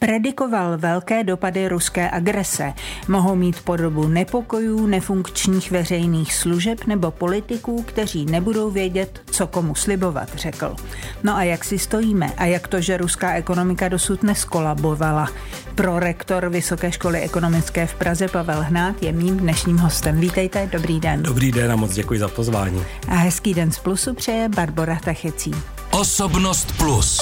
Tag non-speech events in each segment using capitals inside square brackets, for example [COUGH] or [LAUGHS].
predikoval velké dopady ruské agrese. Mohou mít podobu nepokojů, nefunkčních veřejných služeb nebo politiků, kteří nebudou vědět, co komu slibovat, řekl. No a jak si stojíme? A jak to, že ruská ekonomika dosud neskolabovala? Prorektor Vysoké školy ekonomické v Praze Pavel Hnát je mým dnešním hostem. Vítejte, dobrý den. Dobrý den a moc děkuji za pozvání. A hezký den z Plusu přeje Barbara Tachecí. Osobnost Plus.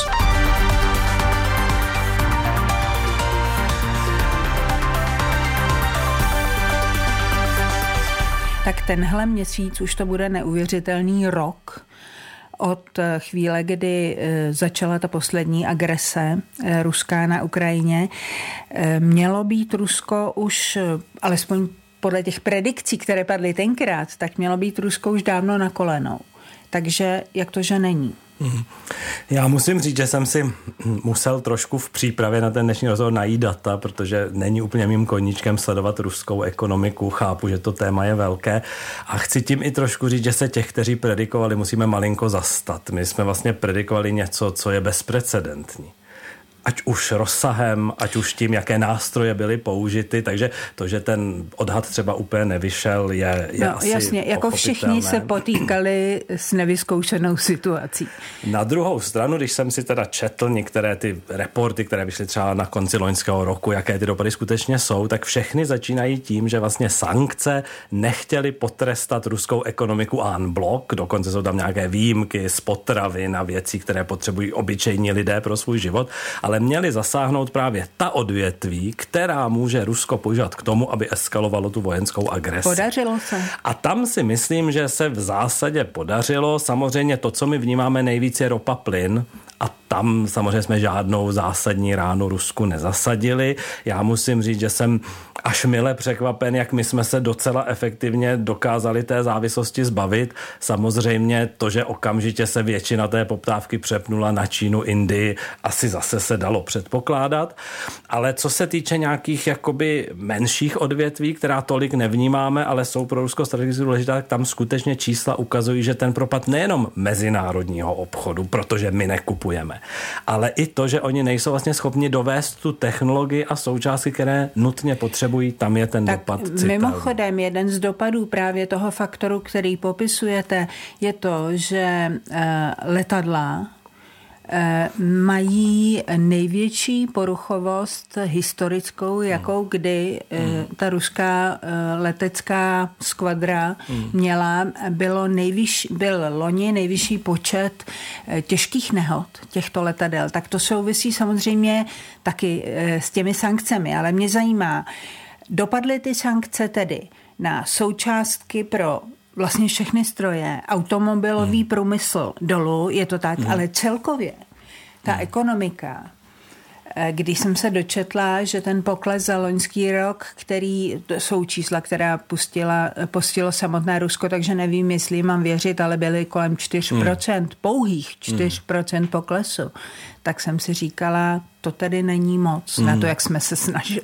Tak tenhle měsíc už to bude neuvěřitelný rok od chvíle, kdy eh, začala ta poslední agrese eh, ruská na Ukrajině. Eh, mělo být Rusko už, alespoň podle těch predikcí, které padly tenkrát, tak mělo být Rusko už dávno na kolenou. Takže jak to, že není? Mhm. Já musím říct, že jsem si musel trošku v přípravě na ten dnešní rozhovor najít data, protože není úplně mým koníčkem sledovat ruskou ekonomiku. Chápu, že to téma je velké a chci tím i trošku říct, že se těch, kteří predikovali, musíme malinko zastat. My jsme vlastně predikovali něco, co je bezprecedentní ať už rozsahem, ať už tím, jaké nástroje byly použity, takže to, že ten odhad třeba úplně nevyšel, je, je no, asi jasně, jako všichni se potýkali s nevyzkoušenou situací. Na druhou stranu, když jsem si teda četl některé ty reporty, které vyšly třeba na konci loňského roku, jaké ty dopady skutečně jsou, tak všechny začínají tím, že vlastně sankce nechtěli potrestat ruskou ekonomiku en blok, dokonce jsou tam nějaké výjimky z potravy na věcí, které potřebují obyčejní lidé pro svůj život, ale ale měli zasáhnout právě ta odvětví, která může Rusko používat k tomu, aby eskalovalo tu vojenskou agresi. Podařilo se. A tam si myslím, že se v zásadě podařilo. Samozřejmě to, co my vnímáme nejvíce, je ropa plyn a tam samozřejmě jsme žádnou zásadní ránu Rusku nezasadili. Já musím říct, že jsem až mile překvapen, jak my jsme se docela efektivně dokázali té závislosti zbavit. Samozřejmě to, že okamžitě se většina té poptávky přepnula na Čínu, Indii, asi zase se dalo předpokládat. Ale co se týče nějakých jakoby menších odvětví, která tolik nevnímáme, ale jsou pro Rusko strategicky důležitá, tak tam skutečně čísla ukazují, že ten propad nejenom mezinárodního obchodu, protože my nekupujeme, ale i to, že oni nejsou vlastně schopni dovést tu technologii a součástky, které nutně potřebují tam je ten tak dopad citelný. Mimochodem, jeden z dopadů právě toho faktoru, který popisujete, je to, že eh, letadla mají největší poruchovost historickou, jakou hmm. kdy mm. ta ruská letecká skvadra mm. měla. Bylo nejvyš, byl loni nejvyšší počet těžkých nehod těchto letadel. Tak to souvisí samozřejmě taky s těmi sankcemi, ale mě zajímá, Dopadly ty sankce tedy na součástky pro vlastně všechny stroje, automobilový hmm. průmysl dolů, je to tak, hmm. ale celkově ta hmm. ekonomika Eh, když jsem se dočetla, že ten pokles za loňský rok, který to jsou čísla, která pustila, postilo samotné Rusko, takže nevím, jestli mám věřit, ale byly kolem 4%, hmm. pouhých 4% hmm. poklesu, tak jsem si říkala, to tedy není moc hmm. na to, jak jsme se snažili.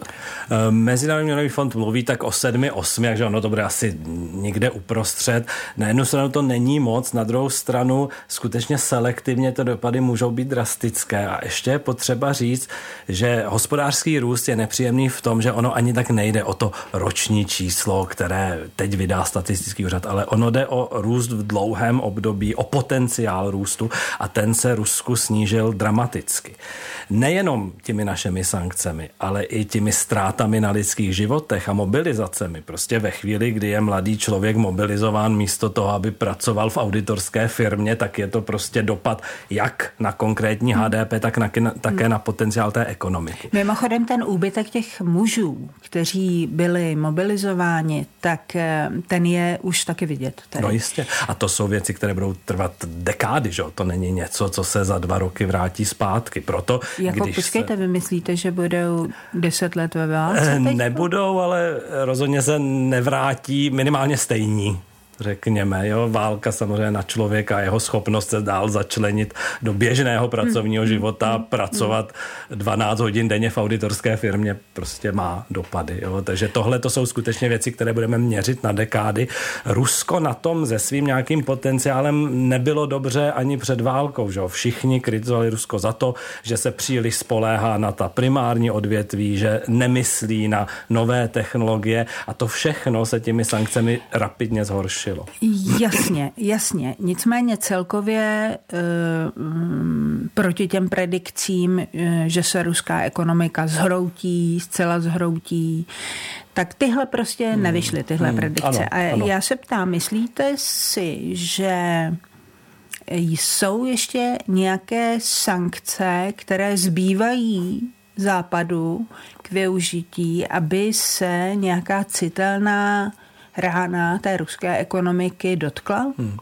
Eh, Mezinárodní měnový fond mluví tak o sedmi, osmi, takže ono to bude asi někde uprostřed. Na jednu stranu to není moc, na druhou stranu skutečně selektivně ty dopady můžou být drastické. A ještě je potřeba říct, že hospodářský růst je nepříjemný v tom, že ono ani tak nejde o to roční číslo, které teď vydá statistický úřad, ale ono jde o růst v dlouhém období, o potenciál růstu a ten se Rusku snížil dramaticky. Nejenom těmi našimi sankcemi, ale i těmi ztrátami na lidských životech a mobilizacemi. Prostě ve chvíli, kdy je mladý člověk mobilizován místo toho, aby pracoval v auditorské firmě, tak je to prostě dopad jak na konkrétní HDP, tak na, také na potenciál té ekonomiky. Mimochodem ten úbytek těch mužů, kteří byli mobilizováni, tak eh, ten je už taky vidět. Tady. No jistě. A to jsou věci, které budou trvat dekády, že? To není něco, co se za dva roky vrátí zpátky. Proto, jako když počkejte, se... vy myslíte, že budou deset let ve válce? Eh, nebudou, ale rozhodně se nevrátí minimálně stejní. Řekněme. Jo? Válka samozřejmě na člověka, jeho schopnost se dál začlenit do běžného pracovního hmm. života, hmm. pracovat 12 hodin denně v auditorské firmě prostě má dopady. Jo? Takže tohle to jsou skutečně věci, které budeme měřit na dekády. Rusko na tom se svým nějakým potenciálem nebylo dobře ani před válkou. Že? Všichni kritizovali Rusko za to, že se příliš spoléhá na ta primární odvětví, že nemyslí na nové technologie a to všechno se těmi sankcemi rapidně zhorší zhoršilo. Jasně, jasně. Nicméně celkově e, proti těm predikcím, e, že se ruská ekonomika zhroutí, zcela zhroutí, tak tyhle prostě hmm. nevyšly, tyhle hmm. predikce. Ano, A ano. já se ptám, myslíte si, že jsou ještě nějaké sankce, které zbývají západu k využití, aby se nějaká citelná rána té ruské ekonomiky dotkla? Hmm.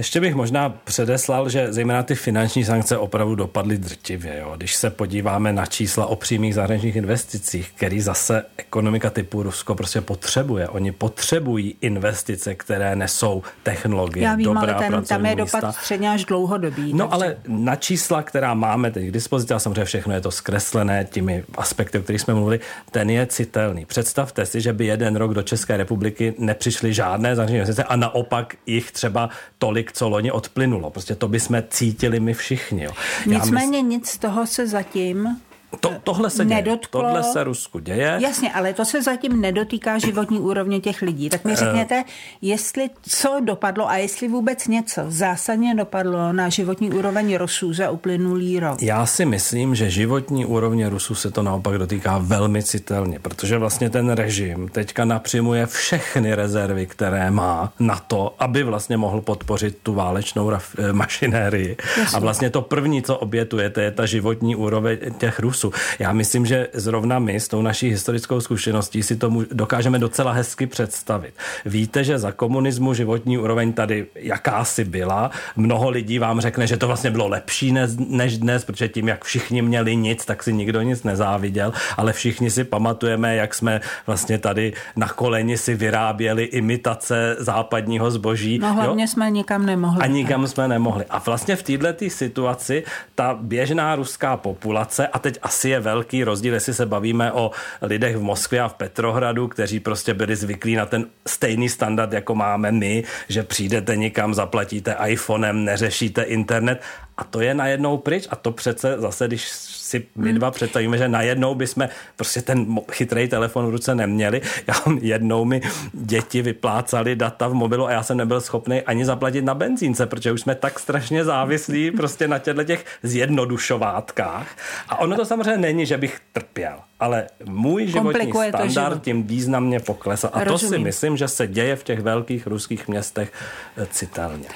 Ještě bych možná předeslal, že zejména ty finanční sankce opravdu dopadly drtivě. Jo. Když se podíváme na čísla o přímých zahraničních investicích, který zase ekonomika typu Rusko prostě potřebuje. Oni potřebují investice, které nesou technologie, Já vím, dobrá ale ten, tam je dopad středně až dlouhodobý. No takže... ale na čísla, která máme teď k dispozici, a samozřejmě všechno je to zkreslené těmi aspekty, o kterých jsme mluvili, ten je citelný. Představte si, že by jeden rok do České republiky nepřišly žádné zahraniční investice a naopak jich třeba tolik co loni odplynulo. Prostě to bychom cítili my všichni. Jo. Nicméně mysl... nic z toho se zatím to, tohle se děje. Tohle se Rusku děje. Jasně, ale to se zatím nedotýká životní úrovně těch lidí. Tak mi eh. řekněte, jestli co dopadlo a jestli vůbec něco zásadně dopadlo na životní úroveň Rusů za uplynulý rok. Já si myslím, že životní úrovně Rusů se to naopak dotýká velmi citelně, protože vlastně ten režim teďka napřimuje všechny rezervy, které má na to, aby vlastně mohl podpořit tu válečnou eh, mašinérii. Jasně. A vlastně to první, co obětujete, je ta životní úroveň těch Rusů Rusu. Já myslím, že zrovna my s tou naší historickou zkušeností si to dokážeme docela hezky představit. Víte, že za komunismu životní úroveň tady jakási byla. Mnoho lidí vám řekne, že to vlastně bylo lepší než dnes, protože tím, jak všichni měli nic, tak si nikdo nic nezáviděl, ale všichni si pamatujeme, jak jsme vlastně tady na koleni si vyráběli imitace západního zboží. No hlavně jo? jsme nikam nemohli. A nikam jsme nemohli. A vlastně v této situaci ta běžná ruská populace, a teď asi je velký rozdíl, jestli se bavíme o lidech v Moskvě a v Petrohradu, kteří prostě byli zvyklí na ten stejný standard, jako máme my, že přijdete někam, zaplatíte iPhonem, neřešíte internet a to je najednou pryč a to přece zase, když si my dva představíme, že najednou bychom prostě ten chytrý telefon v ruce neměli. [LAUGHS] Já jednou mi děti vyplácali data v mobilu a já jsem nebyl schopný ani zaplatit na benzínce, protože už jsme tak strašně závislí [LAUGHS] prostě na těchto těch zjednodušovátkách. A ono to samozřejmě není, že bych trpěl ale můj životní standard tím významně poklesl. A Rozumím. to si myslím, že se děje v těch velkých ruských městech eh, citelně.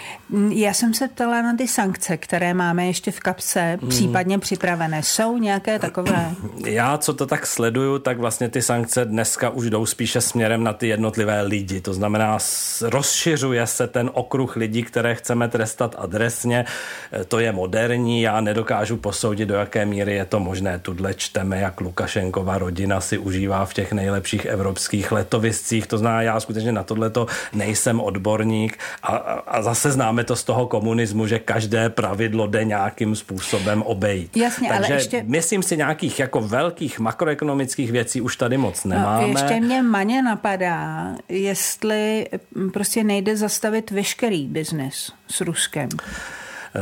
Já jsem se ptala na ty sankce, které máme ještě v kapse, hmm. případně připravené. Jsou nějaké takové? [CLEARS THROAT] Já, co to tak sleduju, tak vlastně ty sankce dneska už jdou spíše směrem na ty jednotlivé lidi. To znamená, rozšiřuje se ten okruh lidí, které chceme trestat adresně. Eh, to je moderní, já nedokážu posoudit, do jaké míry je to možné. Tudle čteme, jak Lukašenko Lukašenkova rodina si užívá v těch nejlepších evropských letoviscích. To znamená, já skutečně na tohleto nejsem odborník a, a zase známe to z toho komunismu, že každé pravidlo jde nějakým způsobem obejít. Jasně, Takže ale ještě... myslím si nějakých jako velkých makroekonomických věcí už tady moc no, nemáme. No, ještě mě maně napadá, jestli prostě nejde zastavit veškerý biznis s Ruskem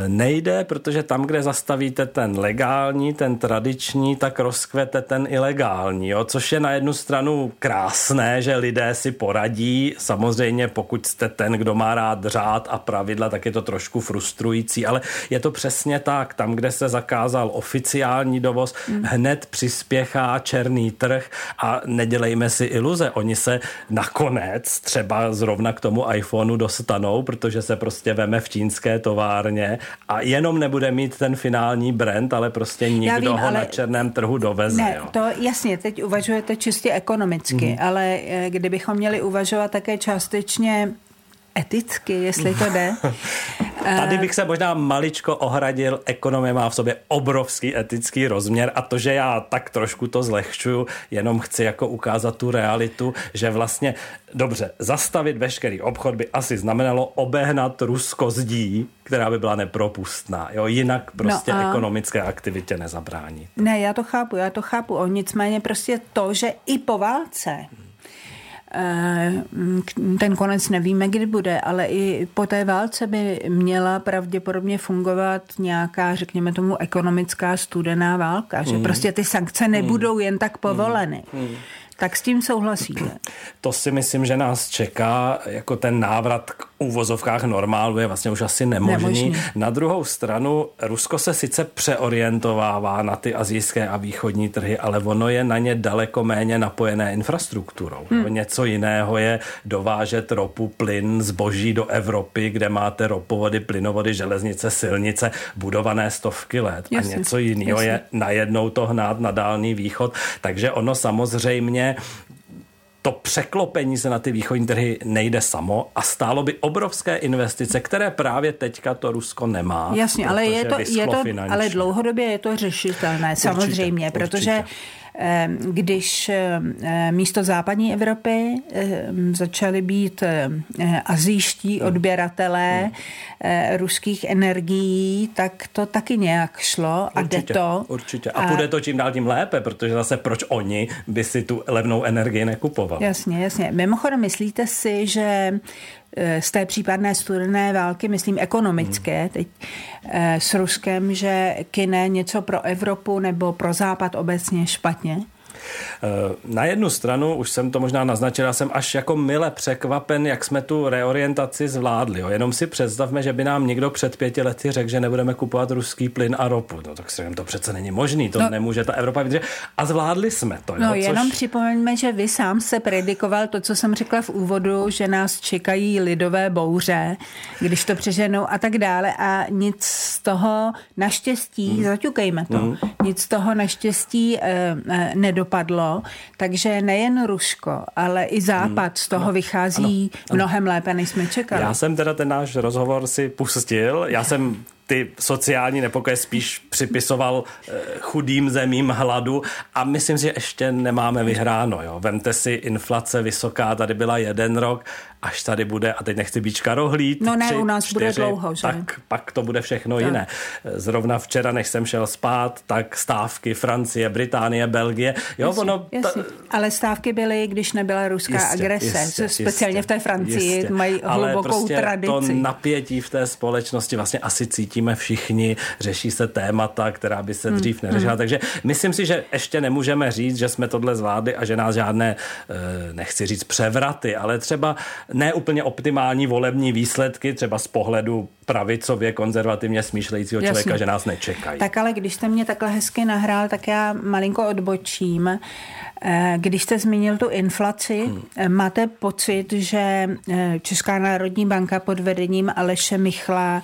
nejde, protože tam, kde zastavíte ten legální, ten tradiční, tak rozkvete ten ilegální, jo? což je na jednu stranu krásné, že lidé si poradí. Samozřejmě, pokud jste ten, kdo má rád řád a pravidla, tak je to trošku frustrující, ale je to přesně tak. Tam, kde se zakázal oficiální dovoz, hmm. hned přispěchá černý trh a nedělejme si iluze. Oni se nakonec třeba zrovna k tomu iPhoneu dostanou, protože se prostě veme v čínské továrně a jenom nebude mít ten finální brand, ale prostě nikdo vím, ho ale... na černém trhu doveze. Ne, jo. to jasně, teď uvažujete čistě ekonomicky, mm. ale eh, kdybychom měli uvažovat také částečně eticky, jestli to jde. [LAUGHS] Tady bych se možná maličko ohradil, ekonomie má v sobě obrovský etický rozměr a to, že já tak trošku to zlehčuju, jenom chci jako ukázat tu realitu, že vlastně, dobře, zastavit veškerý obchod by asi znamenalo obehnat Rusko zdí, která by byla nepropustná. Jo? Jinak prostě no a... ekonomické aktivitě nezabrání. Ne, já to chápu, já to chápu. O nicméně prostě to, že i po válce Eh, ten konec nevíme, kdy bude, ale i po té válce by měla pravděpodobně fungovat nějaká, řekněme tomu, ekonomická studená válka, že mm. prostě ty sankce nebudou mm. jen tak povoleny. Mm. Tak s tím souhlasíte? To si myslím, že nás čeká jako ten návrat k úvozovkách normálu je vlastně už asi nemožný. nemožný. Na druhou stranu, Rusko se sice přeorientovává na ty azijské a východní trhy, ale ono je na ně daleko méně napojené infrastrukturou. Hmm. Něco jiného je dovážet ropu, plyn, zboží do Evropy, kde máte ropovody, plynovody, železnice, silnice, budované stovky let. Jasně. A něco jiného Jasně. je najednou to hnát na Dálný východ. Takže ono samozřejmě to překlopení se na ty východní trhy nejde samo a stálo by obrovské investice, které právě teďka to Rusko nemá. Jasně, ale je to, je to ale dlouhodobě je to řešitelné, určitě, samozřejmě, určitě. protože když místo západní Evropy začaly být azijští hmm. odběratelé hmm. Eh, ruských energií, tak to taky nějak šlo a určitě, jde to. Určitě. A, bude to čím dál tím lépe, protože zase proč oni by si tu levnou energii nekupovali? Jasně, jasně. Mimochodem, myslíte si, že z té případné studené války, myslím ekonomické, hmm. teď eh, s Ruskem, že kine něco pro Evropu nebo pro Západ obecně špatně? Eh, na jednu stranu, už jsem to možná naznačil, jsem až jako mile překvapen, jak jsme tu reorientaci zvládli. Jo. Jenom si představme, že by nám někdo před pěti lety řekl, že nebudeme kupovat ruský plyn a ropu. No tak si to přece není možný, to no, nemůže ta Evropa vydržet. A zvládli jsme to. Jo, no což... jenom připomeňme, že vy sám se predikoval to, co jsem řekla v úvodu, že nás čekají lidové bouře, když to přeženou a tak dále a nic z toho naštěstí, hmm. zaťukejme to, hmm. nic z toho naštěstí eh, eh, nedopadlo dopadlo, takže nejen Rusko, ale i Západ hmm. z toho no, vychází ano, ano. mnohem lépe, než jsme čekali. Já jsem teda ten náš rozhovor si pustil, já jsem ty sociální nepokoje spíš připisoval eh, chudým zemím hladu a myslím si, že ještě nemáme vyhráno. Jo. Vemte si inflace vysoká, tady byla jeden rok, až tady bude, a teď nechci být škarohlíd, No ne, tři, u nás čtyři, bude dlouho, že? Tak pak to bude všechno tak. jiné. Zrovna včera, než jsem šel spát, tak stávky Francie, Británie, Belgie. Jo, jasně, ono, jasně. Ta... Ale stávky byly, když nebyla ruská jistě, agrese. Jistě, speciálně jistě, v té Francii jistě. mají hlubokou Ale prostě tradici. to napětí v té společnosti vlastně asi cítíme všichni, řeší se témata, která by se hmm, dřív neřešila. Hmm. Takže myslím si, že ještě nemůžeme říct, že jsme tohle zvládli a že nás žádné, eh, nechci říct převraty, ale třeba ne úplně optimální volební výsledky, třeba z pohledu pravicově konzervativně smýšlejícího Jasně. člověka, že nás nečekají. Tak ale když jste mě takhle hezky nahrál, tak já malinko odbočím. Eh, když jste zmínil tu inflaci, hmm. Eh, máte pocit, že eh, Česká národní banka pod vedením Aleše Michla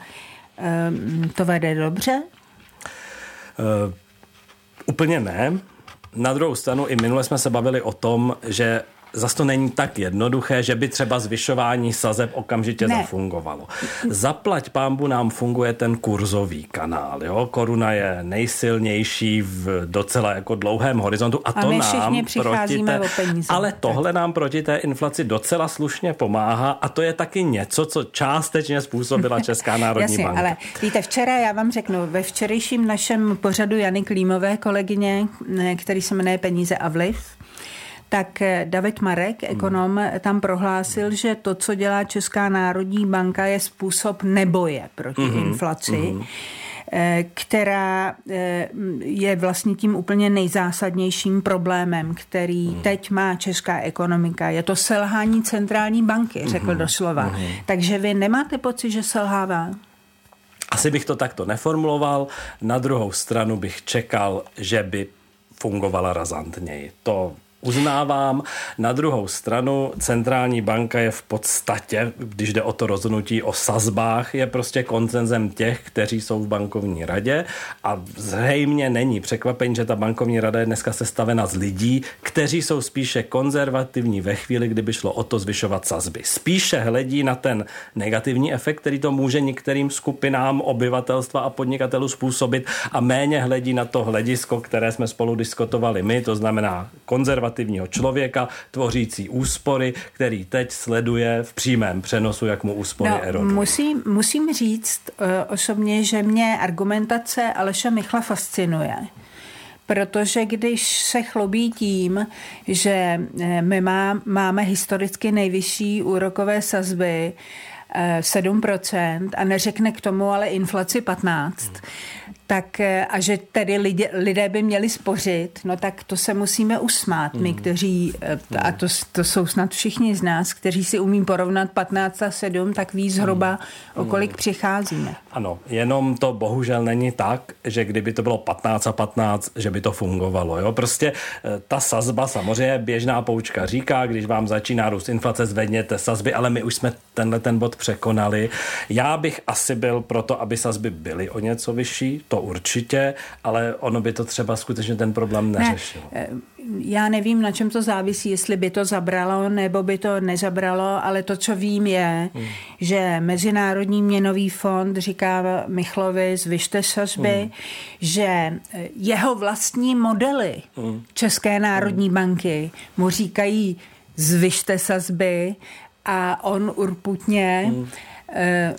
to vede dobře? Uh, úplně ne. Na druhou stranu i minule jsme se bavili o tom, že zase to není tak jednoduché, že by třeba zvyšování sazeb okamžitě ne. zafungovalo. Zaplať pámbu nám funguje ten kurzový kanál. Jo? Koruna je nejsilnější v docela jako dlouhém horizontu a, a to nám proti té, ale tohle nám proti té inflaci docela slušně pomáhá a to je taky něco, co částečně způsobila [LAUGHS] Česká národní Jasně, banka. ale víte, včera já vám řeknu, ve včerejším našem pořadu Jany Klímové kolegyně, který se jmenuje Peníze a vliv, tak eh, David Marek, ekonom, hmm. tam prohlásil, že to, co dělá Česká národní banka, je způsob neboje proti hmm. inflaci. Hmm která je vlastně tím úplně nejzásadnějším problémem, který hmm. teď má česká ekonomika. Je to selhání centrální banky, řekl hmm. doslova. Hmm. Takže vy nemáte pocit, že selhává? Asi bych to takto neformuloval. Na druhou stranu bych čekal, že by fungovala razantněji. To uznávám. Na druhou stranu centrální banka je v podstatě, když jde o to rozhodnutí o sazbách, je prostě koncenzem těch, kteří jsou v bankovní radě a zřejmě není překvapení, že ta bankovní rada je dneska sestavena z lidí, kteří jsou spíše konzervativní ve chvíli, kdyby šlo o to zvyšovat sazby. Spíše hledí na ten negativní efekt, který to může některým skupinám obyvatelstva a podnikatelů způsobit a méně hledí na to hledisko, které jsme spolu diskutovali my, to znamená konzervativního člověka, tvořící úspory, který teď sleduje v přímém přenosu, jak mu úspory no, erodují. Musím, musím říct uh, osobně, že mě argumentace Aleša Michla fascinuje protože když se chlubí tím, že eh, my má, máme historicky nejvyšší úrokové sazby, 7% a neřekne k tomu ale inflaci 15%, hmm tak eh, a že tedy lidé, lidé by měli spořit, no tak to se musíme usmát. My, hmm. kteří, eh, a to, to jsou snad všichni z nás, kteří si umí porovnat 15 a 7, tak ví zhruba, hmm. o kolik přicházíme. Ano, jenom to bohužel není tak, že kdyby to bylo 15 a 15, že by to fungovalo. Jo? Prostě eh, ta sazba, samozřejmě běžná poučka říká, když vám začíná růst inflace, zvedněte sazby, ale my už jsme tenhle ten bod překonali. Já bych asi byl proto, aby sazby byly o něco vyšší, to určitě, ale ono by to třeba skutečně ten problém neřešilo. Ne, já nevím, na čem to závisí, jestli by to zabralo nebo by to nezabralo, ale to, co vím, je, hmm. že Mezinárodní měnový fond říká Michlovi, zvyšte sazby, hmm. že jeho vlastní modely hmm. České národní hmm. banky mu říkají, zvyšte sazby a on urputně hmm Eh,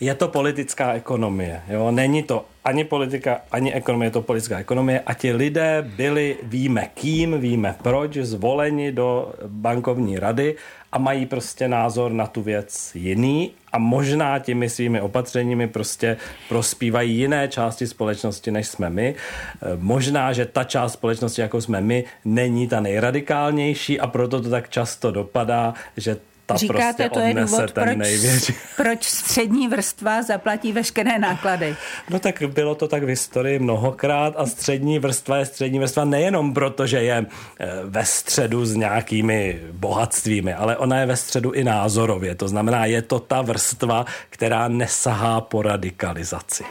je to politická ekonomie. Jo? Není to ani politika, ani ekonomie, je to politická ekonomie. A ti lidé byli, víme kým, víme proč, zvoleni do bankovní rady a mají prostě názor na tu věc jiný a možná těmi svými opatřeními prostě prospívají jiné části společnosti, než jsme my. Eh, možná, že ta část společnosti, jako jsme my, není ta nejradikálnější a proto to tak často dopadá, že ta Říkáte, prostě to je důvod, ten proč, největší. [LAUGHS] proč střední vrstva zaplatí veškeré náklady? No tak bylo to tak v historii mnohokrát a střední vrstva je střední vrstva nejenom proto, že je eh, ve středu s nějakými bohatstvími, ale ona je ve středu i názorově. To znamená, je to ta vrstva, která nesahá po radikalizaci.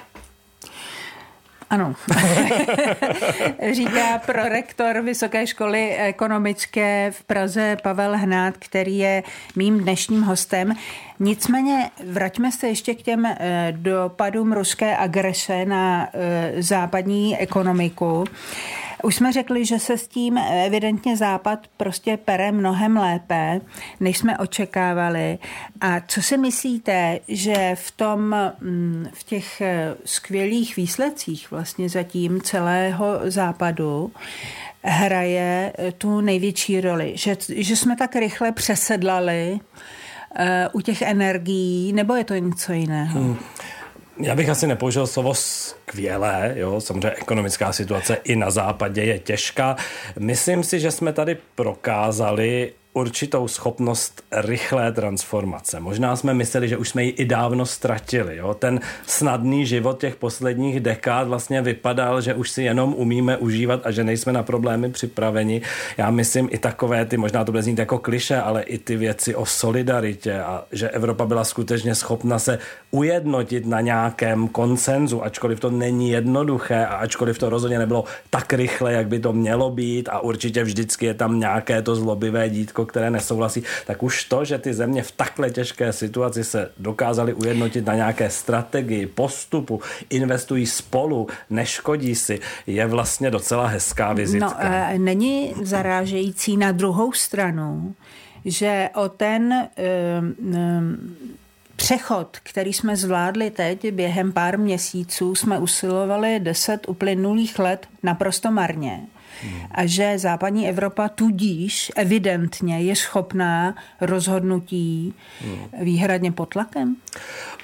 Ano, [LAUGHS] říká prorektor Vysoké školy ekonomické v Praze Pavel Hnát, který je mým dnešním hostem. Nicméně vraťme se ještě k těm eh, dopadům ruské agrese na eh, západní ekonomiku. Už jsme řekli, že se s tím evidentně Západ prostě pere mnohem lépe, než jsme očekávali. A co si myslíte, že v tom, mm, v těch eh, skvělých výsledcích vlastně zatím celého Západu hraje eh, tu největší roli? Že, že jsme tak rychle přesedlali uh, u těch energií, nebo je to něco jiného? Hmm. Já bych asi nepoužil slovo skvělé, jo, samozřejmě ekonomická situace i na západě je těžká. Myslím si, že jsme tady prokázali určitou schopnost rychlé transformace. Možná jsme mysleli, že už jsme ji i dávno ztratili. Jo? Ten snadný život těch posledních dekád vlastně vypadal, že už si jenom umíme užívat a že nejsme na problémy připraveni. Já myslím i takové ty, možná to bude znít jako kliše, ale i ty věci o solidaritě a že Evropa byla skutečně schopna se ujednotit na nějakém konsenzu, ačkoliv to není jednoduché a ačkoliv to rozhodně nebylo tak rychle, jak by to mělo být a určitě vždycky je tam nějaké to zlobivé dítko, které nesouhlasí, tak už to, že ty země v takhle těžké situaci se dokázaly ujednotit na nějaké strategii, postupu, investují spolu, neškodí si, je vlastně docela hezká vizitka. No, e, není zarážející na druhou stranu, že o ten e, e, přechod, který jsme zvládli teď během pár měsíců, jsme usilovali deset uplynulých let naprosto marně a že západní Evropa tudíž evidentně je schopná rozhodnutí výhradně pod tlakem?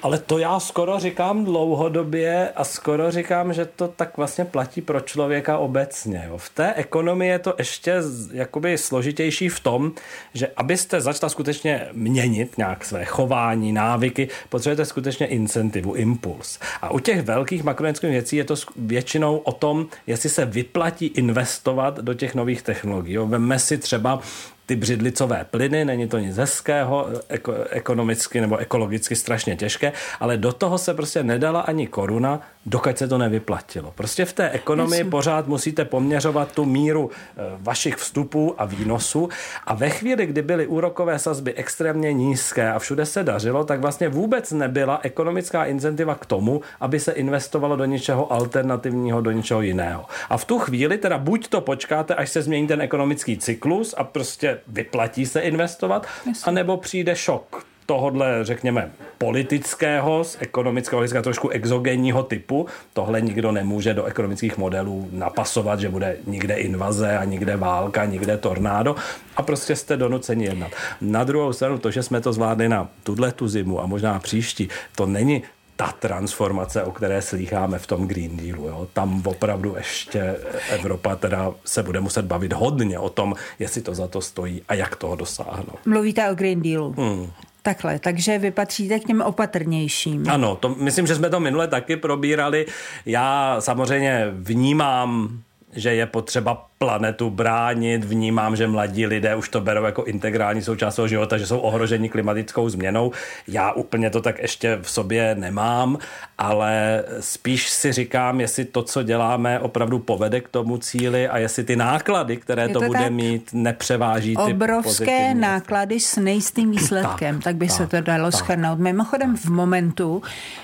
Ale to já skoro říkám dlouhodobě a skoro říkám, že to tak vlastně platí pro člověka obecně. Jo. V té ekonomii je to ještě jakoby složitější v tom, že abyste začala skutečně měnit nějak své chování, návyky, potřebujete skutečně incentivu, impuls. A u těch velkých makroekonomických věcí je to většinou o tom, jestli se vyplatí investovat do těch nových technologií. Vemme si třeba ty břidlicové plyny, není to nic hezkého, eko, ekonomicky nebo ekologicky strašně těžké, ale do toho se prostě nedala ani koruna, dokud se to nevyplatilo. Prostě v té ekonomii Jasně. pořád musíte poměřovat tu míru eh, vašich vstupů a výnosů a ve chvíli, kdy byly úrokové sazby extrémně nízké a všude se dařilo, tak vlastně vůbec nebyla ekonomická incentiva k tomu, aby se investovalo do něčeho alternativního, do něčeho jiného. A v tu chvíli teda buď to počkáte, až se změní ten ekonomický cyklus a prostě vyplatí se investovat, Jasně. anebo přijde šok tohodle, řekněme, politického, z ekonomického hlediska trošku exogenního typu. Tohle nikdo nemůže do ekonomických modelů napasovat, že bude nikde invaze a nikde válka, nikde tornádo a prostě jste donuceni jednat. Na druhou stranu to, že jsme to zvládli na tuhle tu zimu a možná příští, to není ta transformace, o které slýcháme v tom Green Dealu. Jo. Tam opravdu ještě Evropa teda se bude muset bavit hodně o tom, jestli to za to stojí a jak toho dosáhnout. Mluvíte o Green Dealu. Hmm. Takhle, takže vy patříte k těm opatrnějším. Ano, to, myslím, že jsme to minule taky probírali. Já samozřejmě vnímám že je potřeba planetu bránit, vnímám, že mladí lidé už to berou jako integrální součást svého života, že jsou ohroženi klimatickou změnou. Já úplně to tak ještě v sobě nemám, ale spíš si říkám, jestli to, co děláme, opravdu povede k tomu cíli a jestli ty náklady, které to, to bude mít, nepřeváží ty Obrovské náklady s nejistým výsledkem, tak, tak by tak, se to dalo tak. schrnout. Mimochodem v momentu,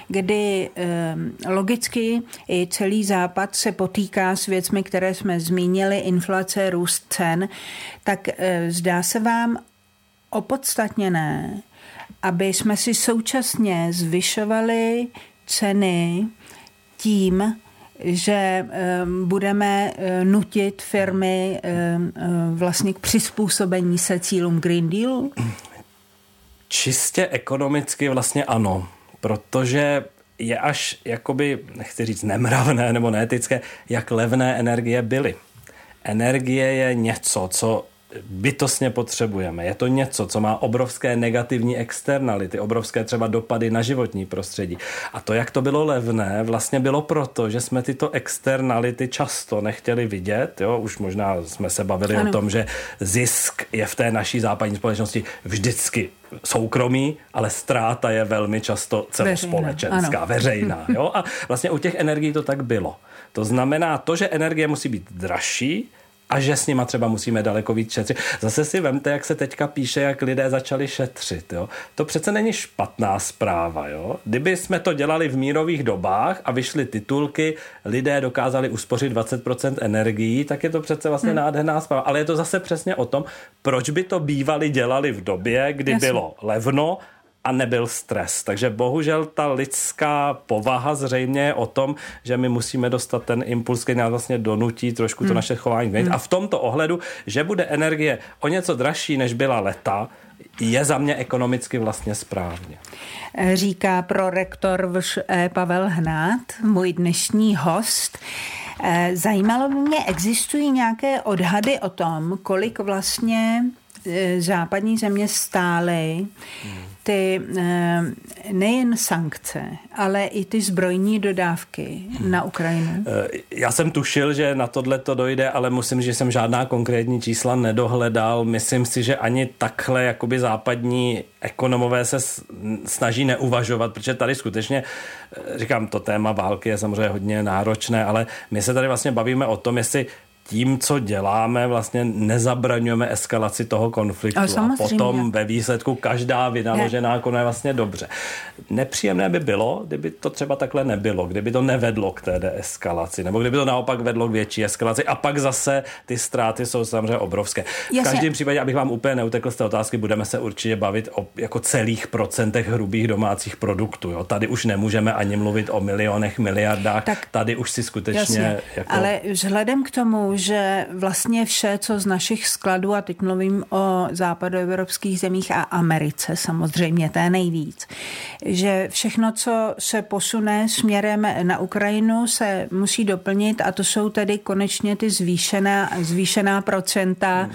kdy eh, logicky i celý západ se potýká s věcmi, které jsme zmínili, inflace, růst cen, tak eh, zdá se vám opodstatněné, aby jsme si současně zvyšovali ceny tím, že eh, budeme eh, nutit firmy vlastně k přizpůsobení se cílům Green Dealu? Čistě ekonomicky vlastně ano, protože je až, jakoby, nechci říct nemravné nebo neetické, jak levné energie byly. Energie je něco, co bytostně potřebujeme. Je to něco, co má obrovské negativní externality, obrovské třeba dopady na životní prostředí. A to, jak to bylo levné, vlastně bylo proto, že jsme tyto externality často nechtěli vidět. Jo? Už možná jsme se bavili ano. o tom, že zisk je v té naší západní společnosti vždycky soukromý, ale ztráta je velmi často celospolečenská, veřejná. veřejná [LAUGHS] jo? A vlastně u těch energií to tak bylo. To znamená to, že energie musí být dražší, a že s nima třeba musíme daleko víc šetřit. Zase si vemte, jak se teďka píše, jak lidé začali šetřit. Jo? To přece není špatná zpráva. Jo? Kdyby jsme to dělali v mírových dobách a vyšly titulky, lidé dokázali uspořit 20% energií, tak je to přece vlastně hmm. nádherná zpráva. Ale je to zase přesně o tom, proč by to bývali dělali v době, kdy Jasně. bylo levno a nebyl stres. Takže bohužel ta lidská povaha zřejmě je o tom, že my musíme dostat ten impuls, který nás vlastně donutí trošku to hmm. naše chování. Hmm. A v tomto ohledu, že bude energie o něco dražší, než byla leta, je za mě ekonomicky vlastně správně. Říká prorektor VŠE Pavel Hnát, můj dnešní host. Eh, zajímalo by mě, existují nějaké odhady o tom, kolik vlastně eh, západní země stály hmm ty eh, nejen sankce, ale i ty zbrojní dodávky na Ukrajinu? Eh, já jsem tušil, že na tohle to dojde, ale musím, že jsem žádná konkrétní čísla nedohledal. Myslím si, že ani takhle jakoby západní ekonomové se snaží neuvažovat, protože tady skutečně, eh, říkám, to téma války je samozřejmě hodně náročné, ale my se tady vlastně bavíme o tom, jestli tím, co děláme, vlastně nezabraňujeme eskalaci toho konfliktu. A potom ve výsledku každá vynaložená kona je vlastně dobře. Nepříjemné by bylo, kdyby to třeba takhle nebylo, kdyby to nevedlo k té deeskalaci, nebo kdyby to naopak vedlo k větší eskalaci. A pak zase ty ztráty jsou samozřejmě obrovské. V každém případě, abych vám úplně neutekl z té otázky, budeme se určitě bavit o jako celých procentech hrubých domácích produktů. Jo. Tady už nemůžeme ani mluvit o milionech, miliardách. Tak, Tady už si skutečně... Jasně, jako... Ale vzhledem k tomu, že vlastně vše, co z našich skladů, a teď mluvím o západoevropských zemích a Americe samozřejmě, je nejvíc, že všechno, co se posune směrem na Ukrajinu, se musí doplnit a to jsou tedy konečně ty zvýšená, zvýšená procenta mm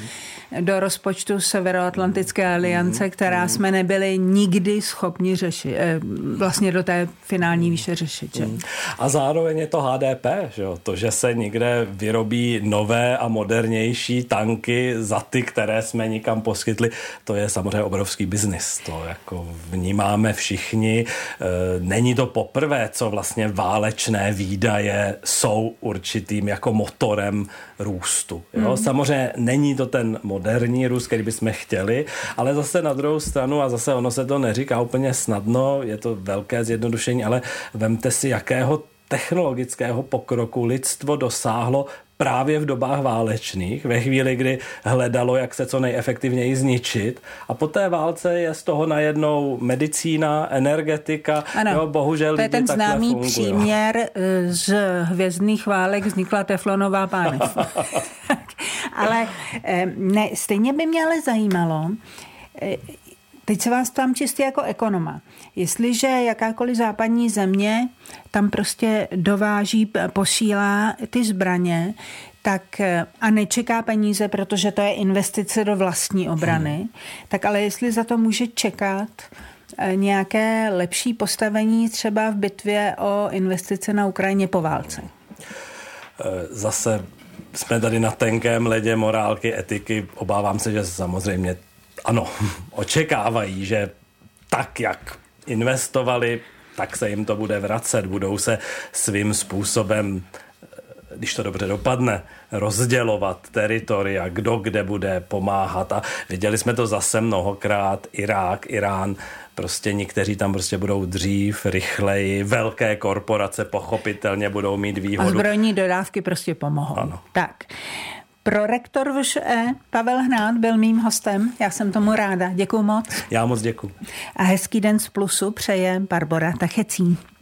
do rozpočtu Severoatlantické aliance, mm, která mm. jsme nebyli nikdy schopni řešit, eh, vlastně do té finální výše řešit. Že? Mm. A zároveň je to HDP, že jo? to, že se někde vyrobí nové a modernější tanky za ty, které jsme nikam poskytli, to je samozřejmě obrovský biznis. To jako vnímáme všichni. Eh, není to poprvé, co vlastně válečné výdaje jsou určitým jako motorem růstu. Jo? Mm. Samozřejmě není to ten moderní růst, který bychom chtěli, ale zase na druhou stranu, a zase ono se to neříká úplně snadno, je to velké zjednodušení, ale vemte si, jakého technologického pokroku lidstvo dosáhlo právě v dobách válečných, ve chvíli, kdy hledalo, jak se co nejefektivněji zničit. A po té válce je z toho najednou medicína, energetika. Ano, jo, bohužel to je ten známý fungují. příměr eh, z hvězdných válek vznikla teflonová pánev. [LAUGHS] [LAUGHS] ale eh, ne, stejně by mě ale zajímalo, eh, Teď se vás tam čistě jako ekonoma. Jestliže jakákoliv západní země tam prostě dováží, posílá ty zbraně, tak a nečeká peníze, protože to je investice do vlastní obrany, hmm. tak ale jestli za to může čekat eh, nějaké lepší postavení třeba v bitvě o investice na Ukrajině po válce. Eh, zase jsme tady na tenkém ledě morálky, etiky. Obávám se, že samozřejmě ano, [LAUGHS] očekávají, že tak, jak investovali, tak se jim to bude vracet, budou se svým způsobem když to dobře dopadne, rozdělovat teritoria, kdo kde bude pomáhat. A viděli jsme to zase mnohokrát, Irák, Irán, prostě někteří tam prostě budou dřív, rychleji, velké korporace pochopitelně budou mít výhodu. A zbrojní dodávky prostě pomohou. Ano. Tak. Prorektor VŠE Pavel Hnát byl mým hostem. Já jsem tomu ráda. Děkuji moc. Já moc děkuji. A hezký den z Plusu přeje Barbara Tachecí.